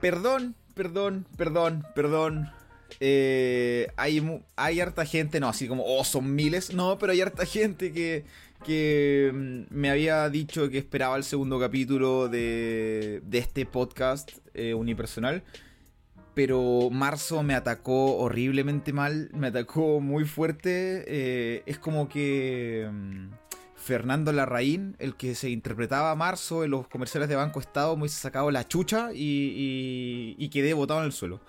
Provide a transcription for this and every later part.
Perdón, perdón, perdón, perdón. Eh, hay, hay harta gente, no, así como, oh, son miles, no, pero hay harta gente que, que mm, me había dicho que esperaba el segundo capítulo de, de este podcast eh, unipersonal. Pero marzo me atacó horriblemente mal, me atacó muy fuerte. Eh, es como que mm, Fernando Larraín, el que se interpretaba a marzo en los comerciales de Banco Estado, me hubiese sacado la chucha y, quedé botado en el suelo.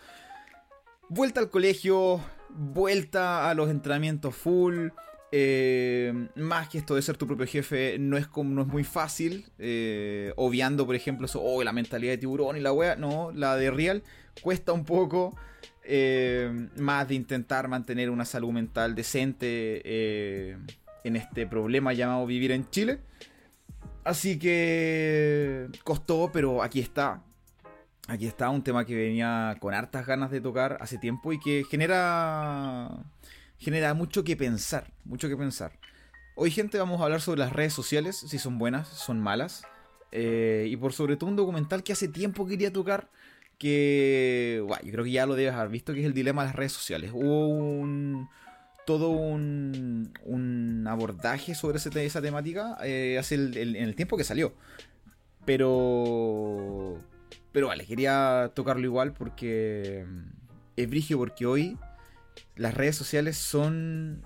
Vuelta al colegio, vuelta a los entrenamientos full. Eh, más que esto de ser tu propio jefe no es, como, no es muy fácil. Eh, obviando, por ejemplo, eso, oh, la mentalidad de tiburón y la wea. No, la de Real cuesta un poco. Eh, más de intentar mantener una salud mental decente en este problema llamado vivir en Chile. Así que costó, pero aquí está aquí está un tema que venía con hartas ganas de tocar hace tiempo y que genera genera mucho que pensar, mucho que pensar. Hoy gente vamos a hablar sobre las redes sociales, si son buenas, son malas, eh, y por sobre todo un documental que hace tiempo quería tocar, que bueno, yo creo que ya lo debes haber visto, que es el dilema de las redes sociales. Hubo un todo un, un abordaje sobre esa temática eh, hace en el tiempo que salió. Pero pero vale, quería tocarlo igual porque mm, es brigio porque hoy las redes sociales son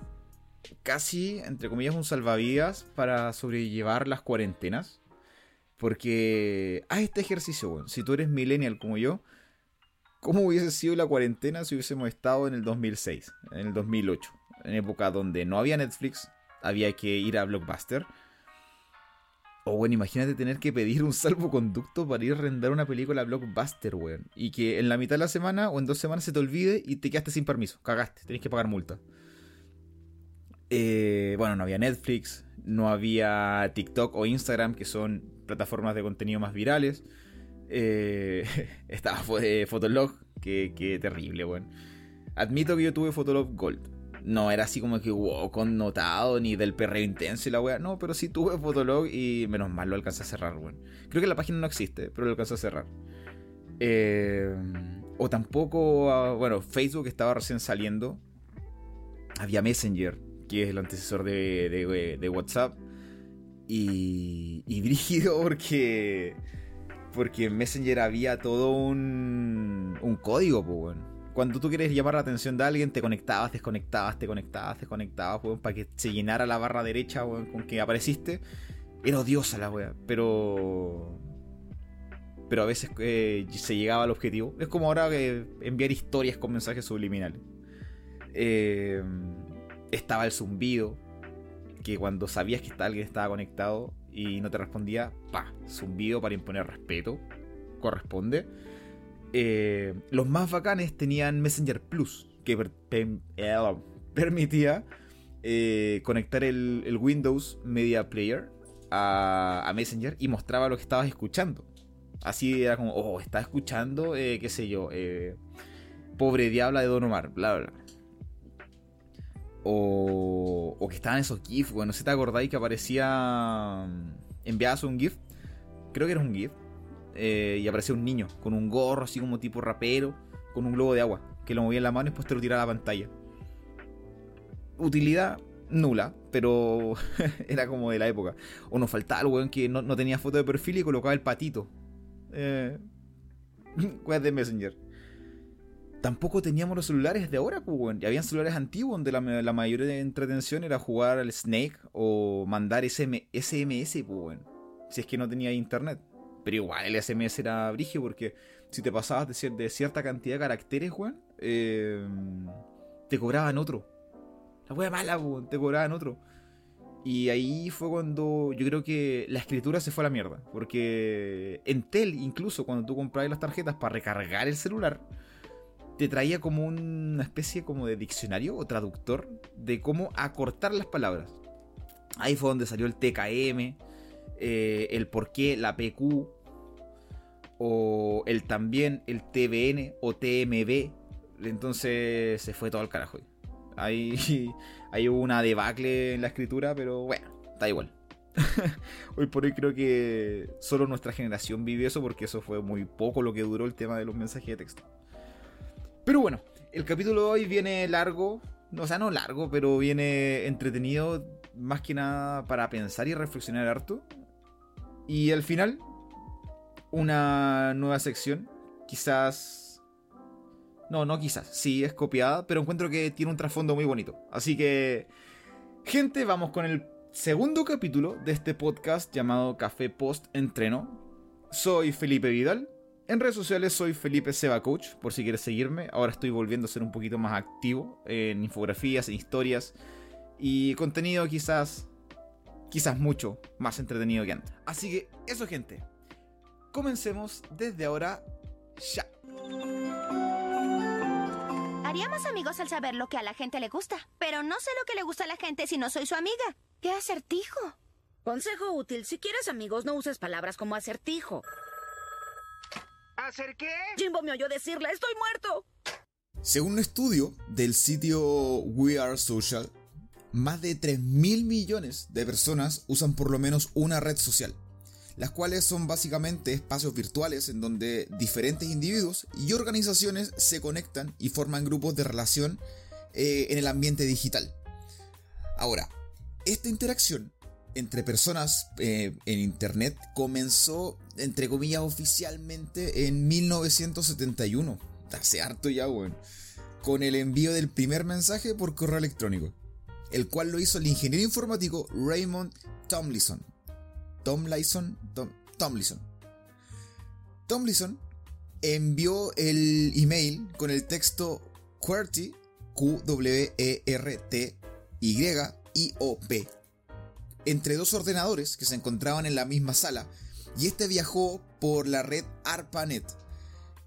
casi, entre comillas, un salvavidas para sobrellevar las cuarentenas. Porque haz este ejercicio, bueno, si tú eres millennial como yo, ¿cómo hubiese sido la cuarentena si hubiésemos estado en el 2006, en el 2008? En época donde no había Netflix, había que ir a Blockbuster o bueno, imagínate tener que pedir un salvoconducto para ir a arrendar una película a Blockbuster, weón. Y que en la mitad de la semana o en dos semanas se te olvide y te quedaste sin permiso. Cagaste, tenés que pagar multa. Eh, bueno, no había Netflix, no había TikTok o Instagram, que son plataformas de contenido más virales. Eh, estaba Fotolog, que, que terrible, weón. Admito que yo tuve Fotolog Gold no era así como que wow, connotado ni del perreo intenso y la wea. No, pero sí tuve Fotolog y menos mal lo alcancé a cerrar, weón. Creo que la página no existe, pero lo alcancé a cerrar. Eh, o tampoco, ah, bueno, Facebook estaba recién saliendo. Había Messenger, que es el antecesor de, de, WhatsApp. Y, y brígido porque, porque en Messenger había todo un, un código, pues, bueno cuando tú quieres llamar la atención de alguien, te conectabas, desconectabas, te conectabas, desconectabas, weón, para que se llenara la barra derecha, weón, con que apareciste. Era odiosa la weá, pero. Pero a veces eh, se llegaba al objetivo. Es como ahora que enviar historias con mensajes subliminales. Eh, estaba el zumbido, que cuando sabías que alguien estaba conectado y no te respondía, pa, zumbido para imponer respeto, corresponde. Eh, los más bacanes tenían Messenger Plus, que eh, permitía eh, conectar el, Windows Media Player a, Messenger y mostraba lo que estabas escuchando. Así era como, oh, está escuchando, qué sé yo, Pobre Diabla de Don Omar, bla, bla. O, o que estaban esos GIFs, bueno, no sé si te acordáis que aparecía. Mm, enviabas un GIF, creo que era un GIF, eh, y aparecía un niño con un gorro así como tipo rapero, con un globo de agua, que lo movía en la mano y después te lo tiraba a la pantalla. Utilidad nula, pero era como de la época. O nos faltaba el weón que no, tenía foto de perfil y colocaba el patito. Eh, de Messenger. Tampoco teníamos los celulares de ahora, pues, weón. Habían celulares antiguos donde la, la mayor entretención era jugar al Snake o mandar SMS, pues, weón. Si es que no tenía internet. Pero igual el SMS era brigio porque si te pasabas de, cierta cantidad de caracteres, weón, eh, te cobraban otro. La wea mala, weón, te cobraban otro. Y ahí fue cuando yo creo que la escritura se fue a la mierda. Porque Entel, incluso cuando tú comprabas las tarjetas para recargar el celular, te traía como una especie como de diccionario o traductor de cómo acortar las palabras. Ahí fue donde salió el TKM, eh, el por qué, la PQ, o el también, el TBN o TMB. Entonces se fue todo al carajo. Ahí, hay hubo una debacle en la escritura, pero bueno, da igual. hoy por hoy creo que solo nuestra generación vive eso porque eso fue muy poco lo que duró el tema de los mensajes de texto. Pero bueno, el capítulo de hoy viene largo, o sea, no largo, pero viene entretenido más que nada para pensar y reflexionar harto. Y al final, una nueva sección, quizás... No, no quizás, sí es copiada, pero encuentro que tiene un trasfondo muy bonito. Así que, gente, vamos con el segundo capítulo de este podcast llamado Café Post Entreno. Soy Felipe Vidal. En redes sociales soy Felipe Seba Coach, por si quieres seguirme. Ahora estoy volviendo a ser un poquito más activo en infografías, en historias y contenido quizás, quizás mucho más entretenido que antes. Así que eso gente, comencemos desde ahora ya. Haría más amigos al saber lo que a la gente le gusta, pero no sé lo que le gusta a la gente si no soy su amiga. ¿Qué acertijo? Consejo útil, si quieres amigos, no uses palabras como acertijo. ¿Hacer qué? Jimbo me oyó decirle, estoy muerto. Según un estudio del sitio We Are Social, más de 3 mil millones de personas usan por lo menos una red social, las cuales son básicamente espacios virtuales en donde diferentes individuos y organizaciones se conectan y forman grupos de relación eh, en el ambiente digital. Ahora, esta interacción entre personas eh, en Internet comenzó, entre comillas, oficialmente en 1971. Hace harto ya. Con el envío del primer mensaje por correo electrónico. El cual lo hizo el ingeniero informático Raymond Tomlinson. Tomlinson. Tom, envió el email con el texto QWERTY, Q-W-E-R-T-Y-I-O-P, entre dos ordenadores que se encontraban en la misma sala, y este viajó por la red ARPANET,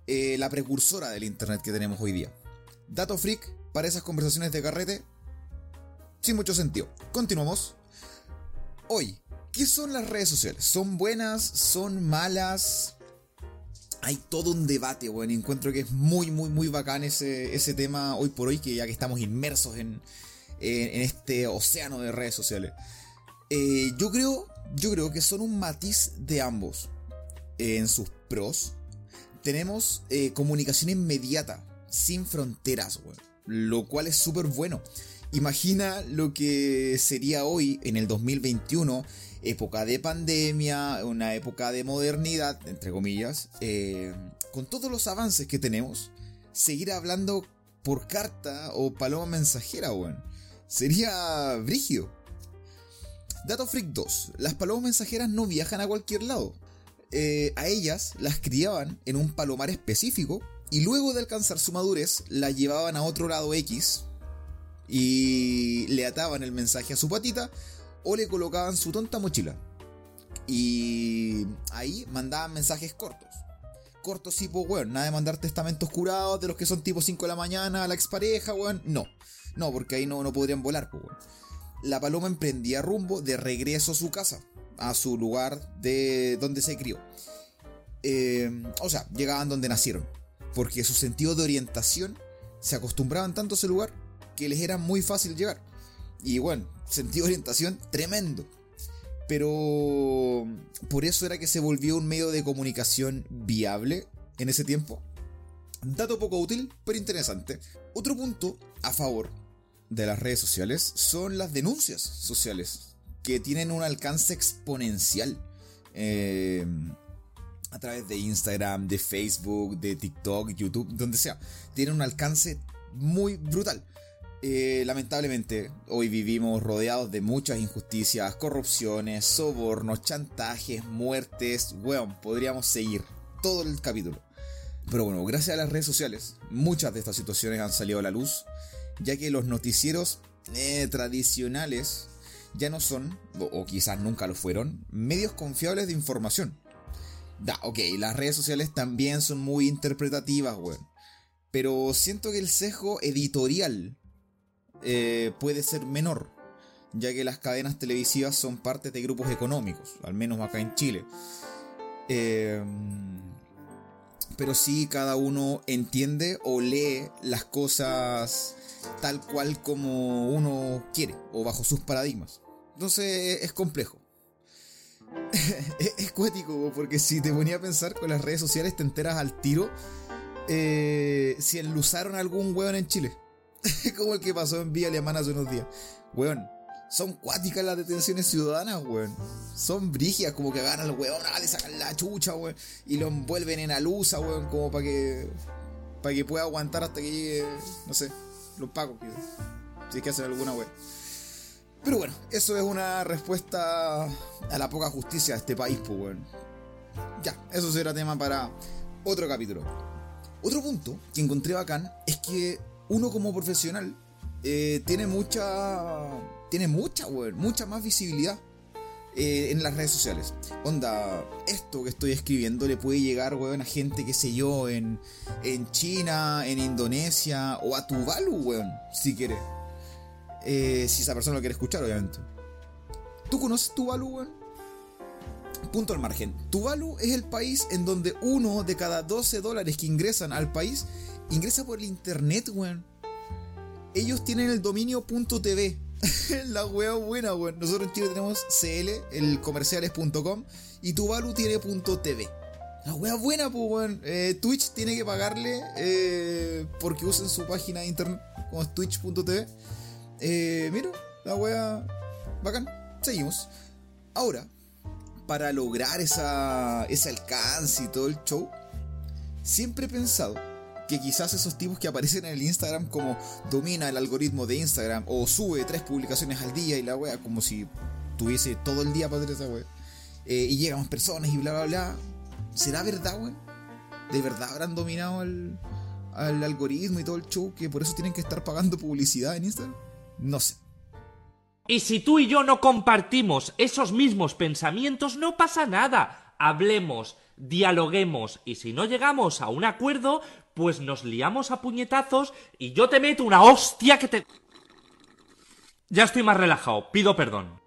eh, la precursora del Internet que tenemos hoy día. Dato freak para esas conversaciones de carrete, sin mucho sentido. Continuamos. Hoy, ¿qué son las redes sociales? ¿Son buenas? ¿Son malas? Hay todo un debate, bueno, encuentro que es muy, muy, muy bacán ese, ese tema hoy por hoy, que ya que estamos inmersos en, en este océano de redes sociales. Eh, yo, creo, yo creo que son un matiz de ambos. en sus pros, tenemos eh, comunicación inmediata, sin fronteras, lo cual es súper bueno. Imagina lo que sería hoy, en el 2021, época de pandemia, una época de modernidad, entre comillas, eh, con todos los avances que tenemos, seguir hablando por carta o paloma mensajera, weón. Sería brígido. Dato Freak 2. Las palomas mensajeras no viajan a cualquier lado. Eh, a ellas las criaban en un palomar específico y luego de alcanzar su madurez la llevaban a otro lado X y le ataban el mensaje a su patita o le colocaban su tonta mochila. Y ahí mandaban mensajes cortos. Cortos tipo, weón, nada de mandar testamentos curados de los que son tipo 5 de la mañana a la expareja, weón. No, no, porque ahí no, no podrían volar, weón la paloma emprendía rumbo de regreso a su casa, a su lugar de donde se crió. Eh, o sea, llegaban donde nacieron, porque su sentido de orientación se acostumbraban tanto a ese lugar que les era muy fácil llegar. Y bueno, sentido orientación tremendo. Pero por eso era que se volvió un medio de comunicación viable en ese tiempo. Dato poco útil, pero interesante. Otro punto a favor de las redes sociales son las denuncias sociales, que tienen un alcance exponencial. Eh, a través de Instagram, de Facebook, de TikTok, YouTube, donde sea. Tienen un alcance muy brutal. Eh, lamentablemente, hoy vivimos rodeados de muchas injusticias, corrupciones, sobornos, chantajes, muertes. Weón, podríamos seguir todo el capítulo. Pero bueno, gracias a las redes sociales, muchas de estas situaciones han salido a la luz ya que los noticieros eh, tradicionales ya no son, o, quizás nunca lo fueron, medios confiables de información. Da, ok, las redes sociales también son muy interpretativas, weón. Pero siento que el sesgo editorial eh, puede ser menor, ya que las cadenas televisivas son parte de grupos económicos, al menos acá en Chile. Eh, pero sí cada uno entiende o lee las cosas tal cual como uno quiere o bajo sus paradigmas. Entonces es complejo. es, cuático, porque si te ponía a pensar con las redes sociales te enteras al tiro eh, si enluzaron algún weón en Chile. Como el que pasó en Vía Alemana hace unos días. Weón, son cuáticas las detenciones ciudadanas, weón. Son brigias, como que agarran al weón, ah, le sacan la chucha, weón. Y lo envuelven en alusa, weón, como para que. Para que pueda aguantar hasta que llegue, no sé, los pagos. Que, si es que hacen alguna weón. Pero bueno, eso es una respuesta a la poca justicia de este país, pues, weón. Ya, eso será tema para otro capítulo. Otro punto que encontré bacán es que uno como profesional eh, tiene mucha. Tiene mucha, weón, mucha más visibilidad eh, en las redes sociales. Onda, esto que estoy escribiendo le puede llegar, weón, a gente, qué sé yo, en, en China, en Indonesia o a Tuvalu, weón, si quiere. Eh, si esa persona lo quiere escuchar, obviamente. ¿Tú conoces Tuvalu, weón? Punto al margen. Tuvalu es el país en donde uno de cada 12 dólares que ingresan al país ingresa por el internet, weón. Ellos tienen el dominio .tv. La wea buena, weón. Nosotros en Chile tenemos CL, el comercial es .com, y Tuvalu tiene .tv. La wea buena, pues, weón. Eh, Twitch tiene que pagarle eh, porque usen su página de internet, como es twitch.tv. Eh, mira, la wea bacán. Seguimos. Ahora, para lograr esa, ese alcance y todo el show, siempre he pensado que quizás esos tipos que aparecen en el Instagram como domina el algoritmo de Instagram o sube tres publicaciones al día y la wea como si tuviese todo el día para hacer esa wea eh, y llegan más personas y bla bla bla ¿será verdad weón? ¿de verdad habrán dominado al algoritmo y todo el show que por eso tienen que estar pagando publicidad en Instagram? no sé Y si tú y yo no compartimos esos mismos pensamientos, no pasa nada. Hablemos, dialoguemos y si no llegamos a un acuerdo, pues nos liamos a puñetazos y yo te meto una hostia que te... Ya estoy más relajado, pido perdón.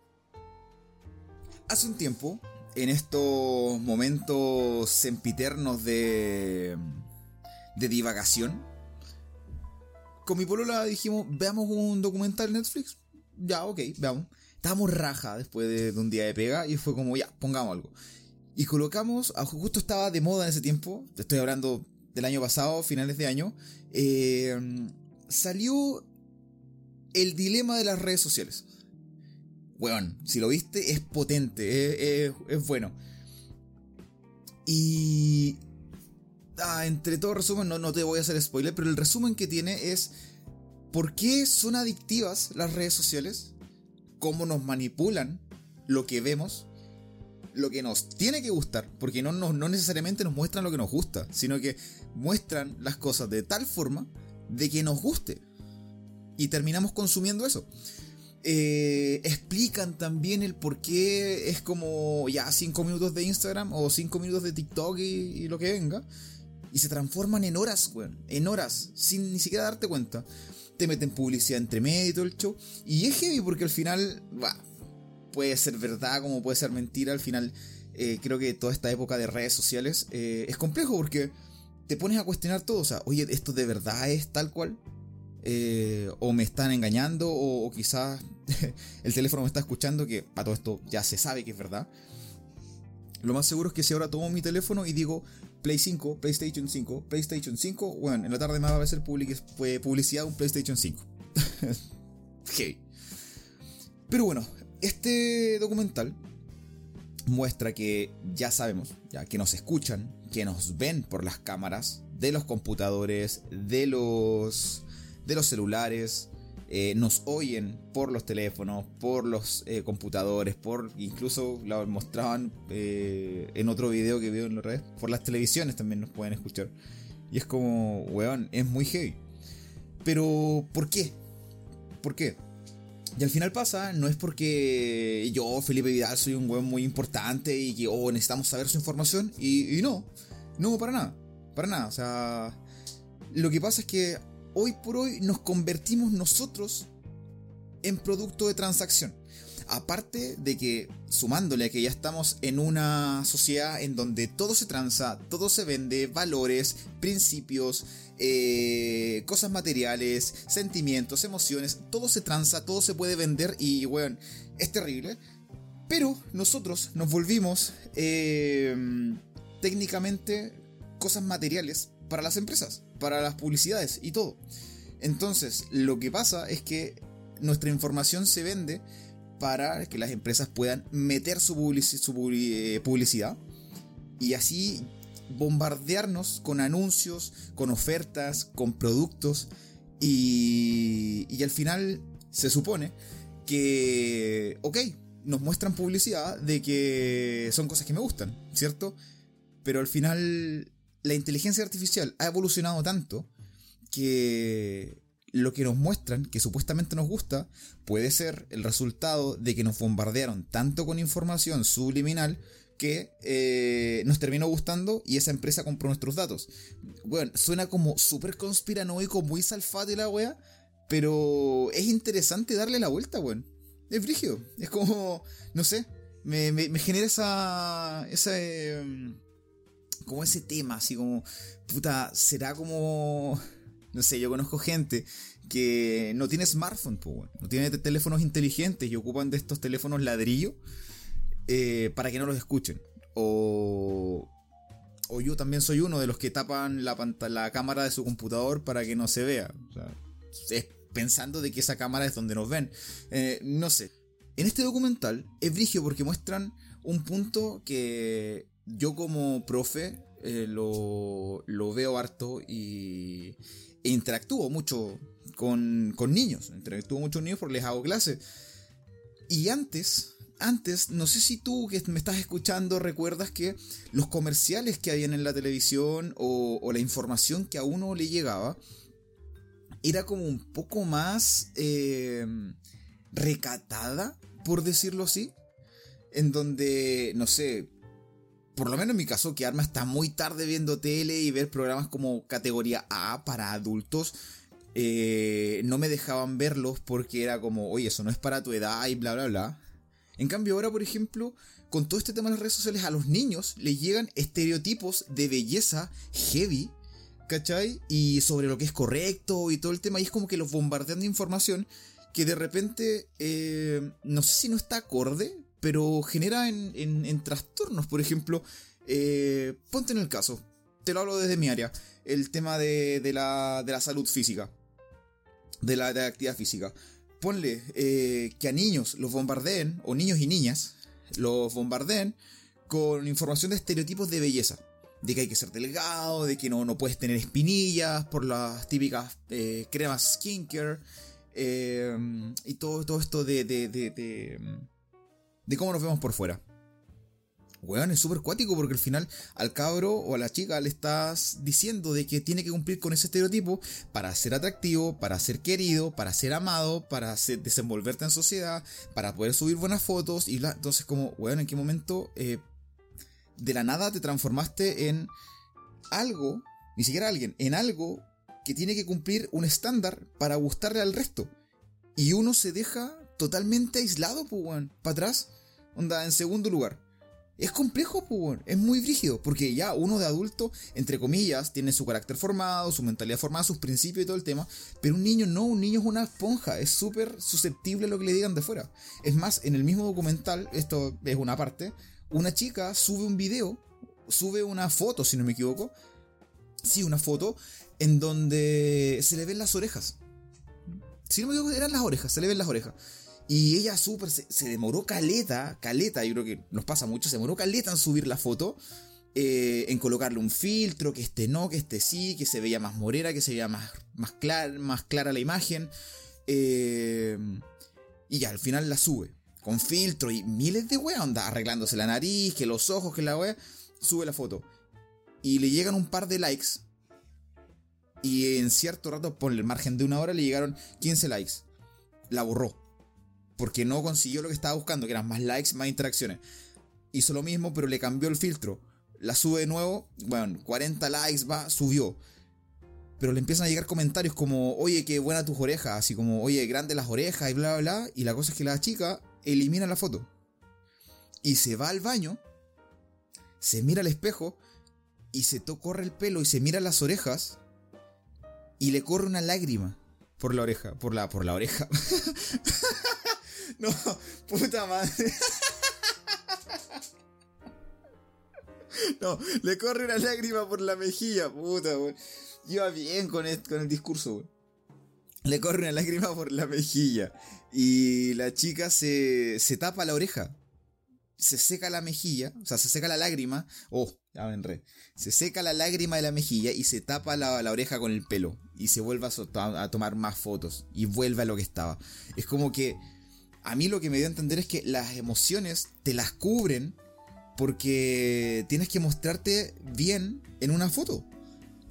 Hace un tiempo, en estos momentos sempiternos de, de divagación, con mi polola dijimos, veamos un documental en Netflix. Ya, ok, veamos. Estábamos raja después de, de un día de pega y fue como, ya, pongamos algo. Y colocamos, justo estaba de moda en ese tiempo, te estoy hablando del año pasado, finales de año, eh, salió el dilema de las redes sociales. Weón, si lo viste, es potente, es, es- es bueno. Y... ah, entre todo resumen, no, no te voy a hacer spoiler, pero el resumen que tiene es por qué son adictivas las redes sociales, cómo nos manipulan lo que vemos, lo que nos tiene que gustar, porque no, no, no necesariamente nos muestran lo que nos gusta, sino que muestran las cosas de tal forma de que nos guste. Y terminamos consumiendo eso. Eh, explican también el por qué es como ya 5 minutos de Instagram o 5 minutos de TikTok y, lo que venga. Y se transforman en horas, weón. En horas, sin ni siquiera darte cuenta. Te meten publicidad entre medio y todo el show. Y es heavy porque al final, bah, puede ser verdad como puede ser mentira. Al final, eh, creo que toda esta época de redes sociales eh, es complejo porque te pones a cuestionar todo. O sea, oye, ¿esto de verdad es tal cual? Eh, o me están engañando, o, quizás el teléfono me está escuchando, que para todo esto ya se sabe que es verdad. Lo más seguro es que si ahora tomo mi teléfono y digo Play 5, PlayStation 5, PlayStation 5, bueno, en la tarde me va a fue publicidad un PlayStation 5. Hey. Pero bueno, este documental muestra que ya sabemos, ya que nos escuchan, que nos ven por las cámaras de los computadores, de los de los celulares, eh, nos oyen por los teléfonos, por los eh, computadores, por incluso lo mostraban eh, en otro video que veo en las redes, por las televisiones también nos pueden escuchar. Y es como, weón, es muy heavy. Pero, ¿por qué? ¿Por qué? Y al final pasa, no es porque yo, Felipe Vidal, soy un weón muy importante y que oh, necesitamos saber su información. Y, y no, no, para nada, para nada. O sea, lo que pasa es que hoy por hoy nos convertimos nosotros en producto de transacción. Aparte de que, sumándole a que ya estamos en una sociedad en donde todo se transa, todo se vende, valores, principios, eh, cosas materiales, sentimientos, emociones, todo se transa, todo se puede vender y, weón, es terrible. Pero nosotros nos volvimos eh, técnicamente cosas materiales para las empresas, para las publicidades y todo. Entonces, lo que pasa es que nuestra información se vende para que las empresas puedan meter su, eh, publicidad y así bombardearnos con anuncios, con ofertas, con productos y, y al final se supone que, ok, nos muestran publicidad de que son cosas que me gustan, ¿cierto? Pero al final la inteligencia artificial ha evolucionado tanto que lo que nos muestran, que supuestamente nos gusta, puede ser el resultado de que nos bombardearon tanto con información subliminal que eh, nos terminó gustando y esa empresa compró nuestros datos. Bueno, suena como súper conspiranoico, muy salfate la wea, pero es interesante darle la vuelta, weón. Es brígido. Es como, no sé, me, genera esa... esa em, como ese tema, así como, puta, será como no sé, yo conozco gente que no tiene smartphone, no tiene teléfonos inteligentes y ocupan de estos teléfonos ladrillo eh, para que no los escuchen. O, o yo también soy uno de los que tapan la, cámara de su computador para que no se vea. es pensando de que esa cámara es donde nos ven. Eh, no sé. En este documental es brigio porque muestran un punto que yo como profe eh, lo, lo, veo harto y, e interactúo mucho con, niños. Interactúo mucho con niños porque les hago clase. Y antes, antes, no sé si tú que me estás escuchando recuerdas que los comerciales que habían en la televisión o, la información que a uno le llegaba era como un poco más eh, recatada, por decirlo así. En donde, no sé, por lo menos en mi caso, quedarme hasta muy tarde viendo tele y ver programas como categoría A para adultos, eh, no me dejaban verlos porque era como, oye, eso no es para tu edad y bla, bla, bla. En cambio ahora, por ejemplo, con todo este tema de las redes sociales, a los niños les llegan estereotipos de belleza heavy, ¿cachai? Y sobre lo que es correcto y todo el tema, y es como que los bombardean de información que de repente, eh, no sé si no está acorde, pero genera en, trastornos. Por ejemplo, eh, ponte en el caso, te lo hablo desde mi área, el tema de, la, salud física, de la, actividad física. Ponle eh, que a niños los bombardeen, o niños y niñas, los bombardeen con información de estereotipos de belleza. De que hay que ser delgado, de que no, no puedes tener espinillas por las típicas eh, cremas skincare. y todo, todo esto de, de cómo nos vemos por fuera. Weón, es súper cuático porque al final al cabro o a la chica le estás diciendo de que tiene que cumplir con ese estereotipo para ser atractivo, para ser querido, para ser amado, para desenvolverte en sociedad, para poder subir buenas fotos. Y entonces, como, weón, ¿en qué momento eh, de la nada te transformaste en algo, ni siquiera alguien, en algo que tiene que cumplir un estándar para gustarle al resto? Y uno se deja totalmente aislado, pues, weón, para atrás Onda, en segundo lugar. Es complejo, es muy rígido, porque ya uno de adulto, entre comillas, tiene su carácter formado, su mentalidad formada, sus principios y todo el tema, pero un niño no, un niño es una esponja, es súper susceptible a lo que le digan de fuera. Es más, en el mismo documental, esto es una parte, una chica sube un video, sube una foto, si no me equivoco, sí, una foto, en donde se le ven las orejas. Si no me equivoco, eran las orejas, se le ven las orejas. Y ella súper se, demoró caleta, caleta, yo creo que nos pasa mucho, se demoró caleta en subir la foto, eh, en colocarle un filtro, que este no, que este sí, que se veía más morera, que se veía más, más, más clara la imagen. Eh, y ya, al final la sube, con filtro y miles de weas, onda, arreglándose la nariz, que los ojos, que la wea, sube la foto. Y le llegan un par de likes. Y en cierto rato, por el margen de una hora, le llegaron 15 likes. La borró porque no consiguió lo que estaba buscando, que eran más likes, más interacciones. Hizo lo mismo, pero le cambió el filtro. La sube de nuevo, bueno, 40 likes, va, subió. Pero le empiezan a llegar comentarios como, oye, qué buena tus orejas, así como, oye, grandes las orejas y bla, bla, bla. Y la cosa es que la chica elimina la foto. Y se va al baño, se mira al espejo y se corre el pelo y se mira las orejas y le corre una lágrima por la oreja, por la, por la oreja. No, puta madre. No, le corre una lágrima por la mejilla, puta, weón. Iba bien con el, con el discurso, weón. Le corre una lágrima por la mejilla. Y la chica se, se tapa la oreja. Se seca la mejilla, o sea, se seca la lágrima. Oh, ya me enredé. Se seca la lágrima de la mejilla y se tapa la, la oreja con el pelo. Y se vuelve a, a tomar más fotos. Y vuelve a lo que estaba. Es como que. A mí lo que me dio a entender es que las emociones te las cubren porque tienes que mostrarte bien en una foto.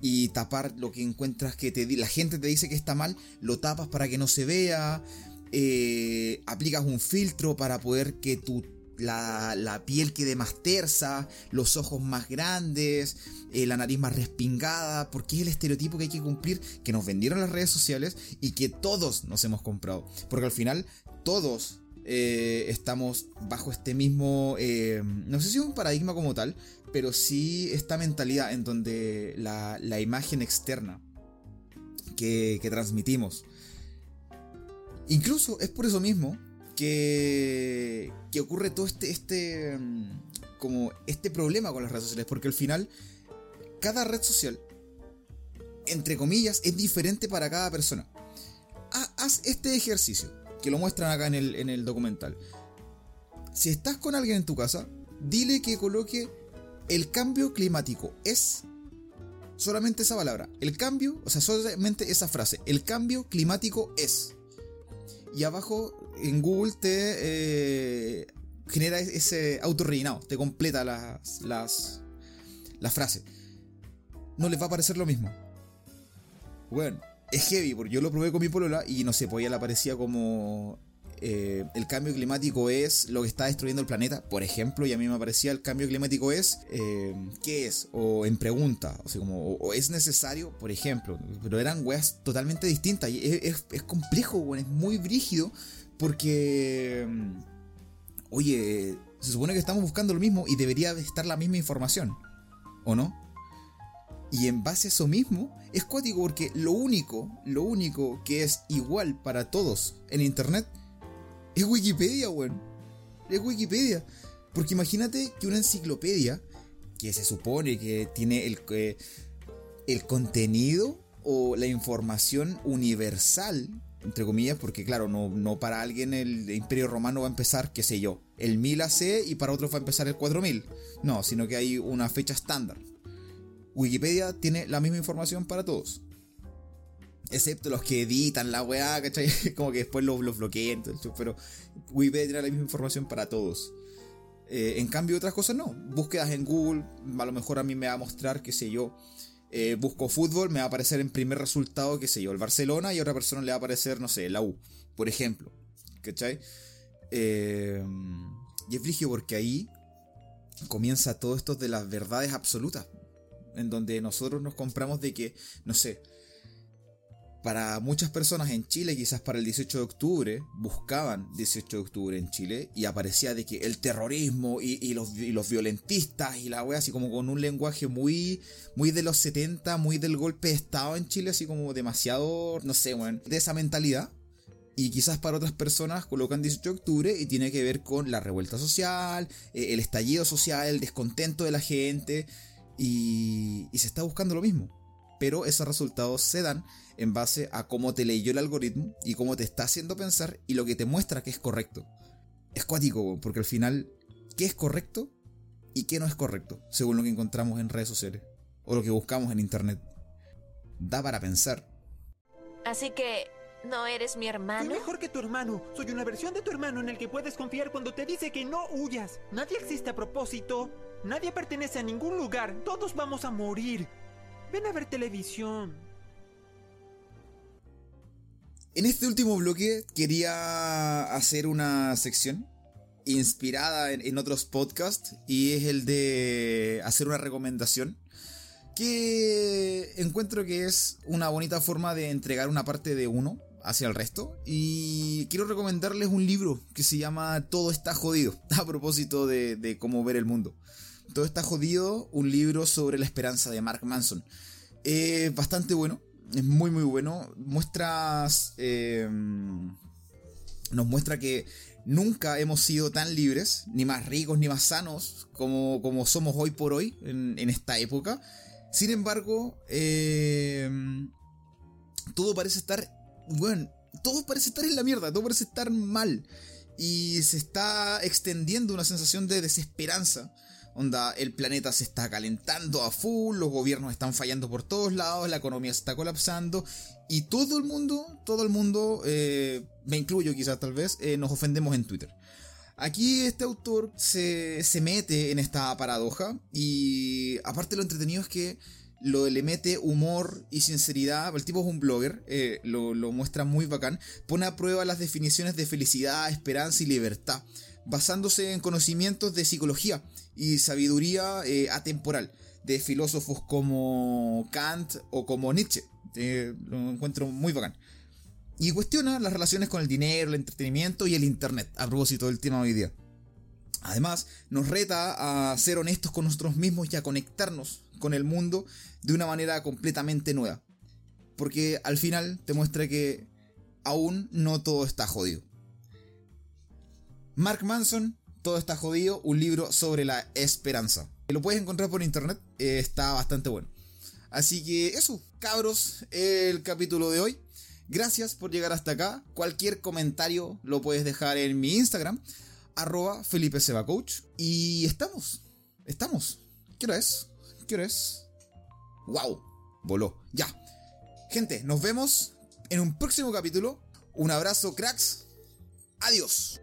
Y tapar lo que encuentras que te la gente te dice que está mal, lo tapas para que no se vea, eh, aplicas un filtro para poder que tu la, piel quede más tersa, los ojos más grandes, eh, la nariz más respingada, porque es el estereotipo que hay que cumplir, que nos vendieron las redes sociales y que todos nos hemos comprado. Porque al final todos eh, estamos bajo este mismo, eh, no sé si es un paradigma como tal, pero sí esta mentalidad en donde la, imagen externa que transmitimos. Incluso es por eso mismo que, ocurre todo este, este, mm, como este problema con las redes sociales, porque al final cada red social, entre comillas, es diferente para cada persona. Ha- Haz este ejercicio, que lo muestran acá en el, en el documental. Si estás con alguien en tu casa, dile que coloque el cambio climático es solamente esa palabra. El cambio, o sea, solamente esa frase. El cambio climático es. Y abajo en Google te eh, genera ese auto rellenado, te completa las, las, las frases. No les va a parecer lo mismo. Bueno, es heavy, porque yo lo probé con mi polola y no sé, pues ella le aparecía como eh, el cambio climático es lo que está destruyendo el planeta, por ejemplo, y a mí me parecía el cambio climático es eh, ¿qué es? O en pregunta, o es necesario, por ejemplo, pero eran weas totalmente distintas, y es, complejo, weón, es muy brígido, porque, mm, oye, se supone que estamos buscando lo mismo y debería estar la misma información, ¿o no? Y en base a eso mismo, es cuático porque lo único, lo único que es igual para todos en internet es Wikipedia, weón. Es Wikipedia. Porque imagínate que una enciclopedia, que se supone que tiene el, eh, el contenido o la información universal, entre comillas, porque claro, no, no para alguien el Imperio Romano va a empezar, qué sé yo, el 1000 AC y para otros va a empezar el 4000. No, sino que hay una fecha estándar. Wikipedia tiene la misma información para todos. Excepto los que editan la weá, ¿cachai? Como que después los, los bloquean, entonces, pero Wikipedia tiene la misma información para todos. Eh, en cambio, otras cosas no. Búsquedas en Google, a lo mejor a mí me va a mostrar, qué sé yo. eh, busco fútbol, me va a aparecer en primer resultado, qué sé yo, el Barcelona y a otra persona le va a aparecer, no sé, la U, por ejemplo. ¿Cachai? Eh, y es brígido porque ahí comienza todo esto de las verdades absolutas. En donde nosotros nos compramos de que, no sé, para muchas personas en Chile, quizás para el 18 de octubre, buscaban 18 de octubre en Chile y aparecía de que el terrorismo y, los, violentistas y la wea, así como con un lenguaje muy, muy de los 70, muy del golpe de Estado en Chile, así como demasiado, no sé, weón, de esa mentalidad. Y quizás para otras personas colocan 18 de octubre y tiene que ver con la revuelta social, eh, el estallido social, el descontento de la gente. Y se está buscando lo mismo. Pero esos resultados se dan en base a cómo te leyó el algoritmo y cómo te está haciendo pensar y lo que te muestra que es correcto. Es cuático, porque al final, ¿qué es correcto y qué no es correcto? Según lo que encontramos en redes sociales o lo que buscamos en internet. Da para pensar. Así que, ¿no eres mi Soy hermano? mejor que tu hermano. Soy una versión de tu hermano en el que puedes confiar cuando te dice que no huyas. Nadie existe a propósito. Nadie pertenece a ningún lugar. Todos vamos a morir. Ven a ver televisión. En este último bloque quería hacer una sección inspirada en, otros podcasts y es el de hacer una recomendación que encuentro que es una bonita forma de entregar una parte de uno hacia el resto y quiero recomendarles un libro que se llama Todo está jodido a propósito de, de cómo ver el mundo. Todo está jodido, un libro sobre la esperanza de Mark Manson. Es bastante bueno, es muy muy bueno. Muestras... eh, nos muestra que Nunca hemos sido tan libres, ni más ricos, ni más sanos como, como somos hoy por hoy, en, en esta época. Sin embargo, eh, todo parece estar, bueno, todo parece estar en la mierda, todo parece estar mal. Y se está extendiendo una sensación de desesperanza. Onda, el planeta se está calentando a full, los gobiernos están fallando por todos lados, la economía se está colapsando y todo el mundo, todo el mundo, eh, me incluyo quizás tal vez, eh, nos ofendemos en Twitter. Aquí este autor se, se mete en esta paradoja y aparte lo entretenido es que lo, le mete humor y sinceridad. El tipo es un blogger, eh, lo, lo muestra muy bacán. Pone a prueba las definiciones de felicidad, esperanza y libertad, basándose en conocimientos de psicología y sabiduría eh, atemporal de filósofos como Kant o como Nietzsche. Eh, lo encuentro muy bacán. Y cuestiona las relaciones con el dinero, el entretenimiento y el internet, a propósito del tema de hoy día. Además, nos reta a ser honestos con nosotros mismos y a conectarnos con el mundo de una manera completamente nueva. Porque al final te muestra que aún no todo está jodido. Mark Manson, Todo está jodido, un libro sobre la esperanza. Lo puedes encontrar por internet, eh, está bastante bueno. Así que eso, cabros, el capítulo de hoy. Gracias por llegar hasta acá. Cualquier comentario lo puedes dejar en mi Instagram, arroba Felipe Seba Coach. Y estamos, estamos. ¿Qué hora es? ¿Qué hora es? ¡Wow! Voló. Ya. Gente, nos vemos en un próximo capítulo. Un abrazo, cracks. Adiós.